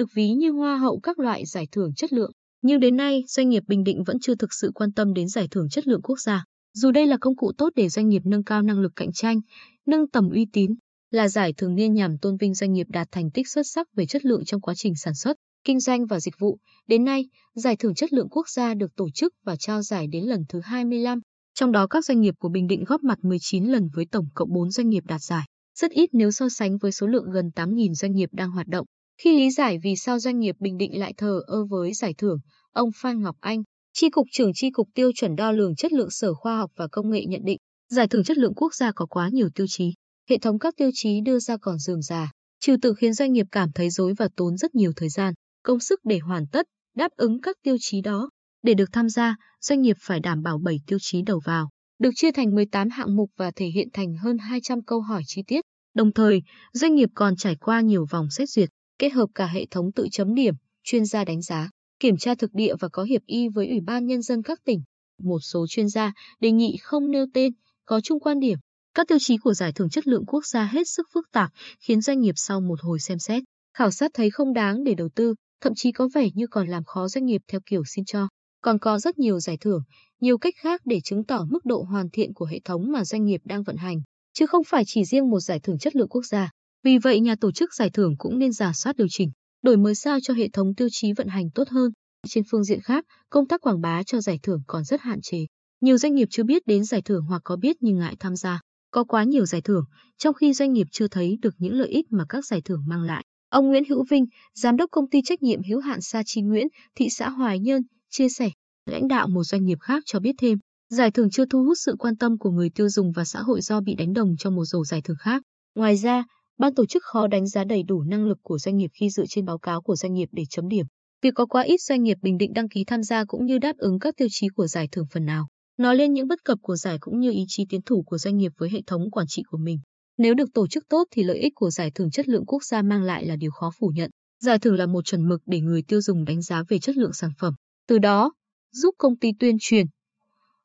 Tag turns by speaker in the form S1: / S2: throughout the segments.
S1: được ví như hoa hậu các loại giải thưởng chất lượng. Nhưng đến nay, doanh nghiệp Bình Định vẫn chưa thực sự quan tâm đến giải thưởng chất lượng quốc gia. Dù đây là công cụ tốt để doanh nghiệp nâng cao năng lực cạnh tranh, nâng tầm uy tín, là giải thường niên nhằm tôn vinh doanh nghiệp đạt thành tích xuất sắc về chất lượng trong quá trình sản xuất, kinh doanh và dịch vụ. Đến nay, giải thưởng chất lượng quốc gia được tổ chức và trao giải đến lần thứ 25, trong đó các doanh nghiệp của Bình Định góp mặt 19 lần với tổng cộng 4 doanh nghiệp đạt giải, rất ít nếu so sánh với số lượng gần 8.000 doanh nghiệp đang hoạt động. Khi lý giải vì sao doanh nghiệp Bình Định lại thờ ơ với giải thưởng, ông Phan Ngọc Anh, Tri cục trưởng Tri cục tiêu chuẩn đo lường chất lượng Sở Khoa học và Công nghệ nhận định, giải thưởng chất lượng quốc gia có quá nhiều tiêu chí, hệ thống các tiêu chí đưa ra còn dườm già, trừ tự khiến doanh nghiệp cảm thấy rối và tốn rất nhiều thời gian, công sức để hoàn tất, đáp ứng các tiêu chí đó. Để được tham gia, doanh nghiệp phải đảm bảo 7 tiêu chí đầu vào, được chia thành 18 hạng mục và thể hiện thành hơn 200 câu hỏi chi tiết. Đồng thời, doanh nghiệp còn trải qua nhiều vòng xét duyệt, kết hợp cả hệ thống tự chấm điểm, chuyên gia đánh giá, kiểm tra thực địa và có hiệp y với Ủy ban Nhân dân các tỉnh. Một số chuyên gia đề nghị không nêu tên, có chung quan điểm. Các tiêu chí của giải thưởng chất lượng quốc gia hết sức phức tạp, khiến doanh nghiệp sau một hồi xem xét, khảo sát thấy không đáng để đầu tư, thậm chí có vẻ như còn làm khó doanh nghiệp theo kiểu xin cho. Còn có rất nhiều giải thưởng, nhiều cách khác để chứng tỏ mức độ hoàn thiện của hệ thống mà doanh nghiệp đang vận hành, chứ không phải chỉ riêng một giải thưởng chất lượng quốc gia. Vì vậy, nhà tổ chức giải thưởng cũng nên giả soát điều chỉnh, đổi mới sao cho hệ thống tiêu chí vận hành tốt hơn. Trên phương diện khác, công tác quảng bá cho giải thưởng còn rất hạn chế. Nhiều doanh nghiệp chưa biết đến giải thưởng hoặc có biết nhưng ngại tham gia. Có quá nhiều giải thưởng, trong khi doanh nghiệp chưa thấy được những lợi ích mà các giải thưởng mang lại. Ông Nguyễn Hữu Vinh, giám đốc công ty trách nhiệm hữu hạn Sa Chi Nguyễn, thị xã Hoài Nhơn, chia sẻ. Lãnh đạo một doanh nghiệp khác cho biết thêm, giải thưởng chưa thu hút sự quan tâm của người tiêu dùng và xã hội do bị đánh đồng trong một rổ giải thưởng khác. Ngoài ra, ban tổ chức khó đánh giá đầy đủ năng lực của doanh nghiệp khi dựa trên báo cáo của doanh nghiệp để chấm điểm. Việc có quá ít doanh nghiệp bình định đăng ký tham gia cũng như đáp ứng các tiêu chí của giải thưởng phần nào. Nói lên những bất cập của giải cũng như ý chí tiến thủ của doanh nghiệp với hệ thống quản trị của mình. Nếu được tổ chức tốt thì lợi ích của giải thưởng chất lượng quốc gia mang lại là điều khó phủ nhận. Giải thưởng là một chuẩn mực để người tiêu dùng đánh giá về chất lượng sản phẩm. Từ đó, giúp công ty tuyên truyền,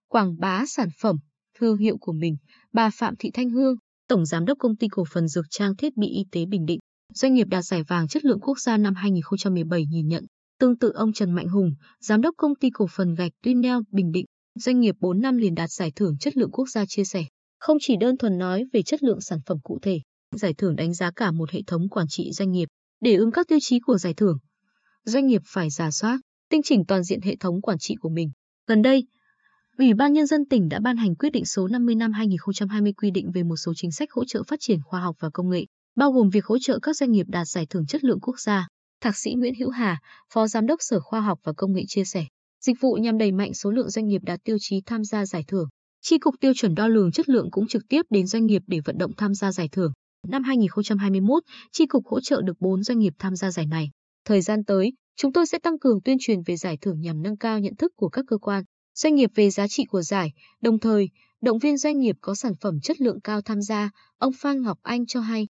S1: quảng bá sản phẩm, thương hiệu của mình. Bà Phạm Thị Thanh Hương, Tổng Giám đốc Công ty Cổ phần Dược trang Thiết bị Y tế Bình Định, doanh nghiệp đạt giải vàng chất lượng quốc gia năm 2017 nhìn nhận. Tương tự ông Trần Mạnh Hùng, Giám đốc Công ty Cổ phần Gạch Tuyên Bình Định, doanh nghiệp 4 năm liền đạt giải thưởng chất lượng quốc gia chia sẻ. Không chỉ đơn thuần nói về chất lượng sản phẩm cụ thể, giải thưởng đánh giá cả một hệ thống quản trị doanh nghiệp. Để ứng các tiêu chí của giải thưởng, doanh nghiệp phải giả soát, tinh chỉnh toàn diện hệ thống quản trị của mình. Gần đây, Ủy ban Nhân dân tỉnh đã ban hành quyết định số 50 năm 2020 quy định về một số chính sách hỗ trợ phát triển khoa học và công nghệ, bao gồm việc hỗ trợ các doanh nghiệp đạt giải thưởng chất lượng quốc gia. Thạc sĩ Nguyễn Hữu Hà, Phó Giám đốc Sở Khoa học và Công nghệ chia sẻ, dịch vụ nhằm đẩy mạnh số lượng doanh nghiệp đạt tiêu chí tham gia giải thưởng. Chi cục tiêu chuẩn đo lường chất lượng cũng trực tiếp đến doanh nghiệp để vận động tham gia giải thưởng. Năm 2021, chi cục hỗ trợ được 4 doanh nghiệp tham gia giải này. Thời gian tới, chúng tôi sẽ tăng cường tuyên truyền về giải thưởng nhằm nâng cao nhận thức của các cơ quan, doanh nghiệp về giá trị của giải, đồng thời động viên doanh nghiệp có sản phẩm chất lượng cao tham gia, ông Phan Ngọc Anh cho hay.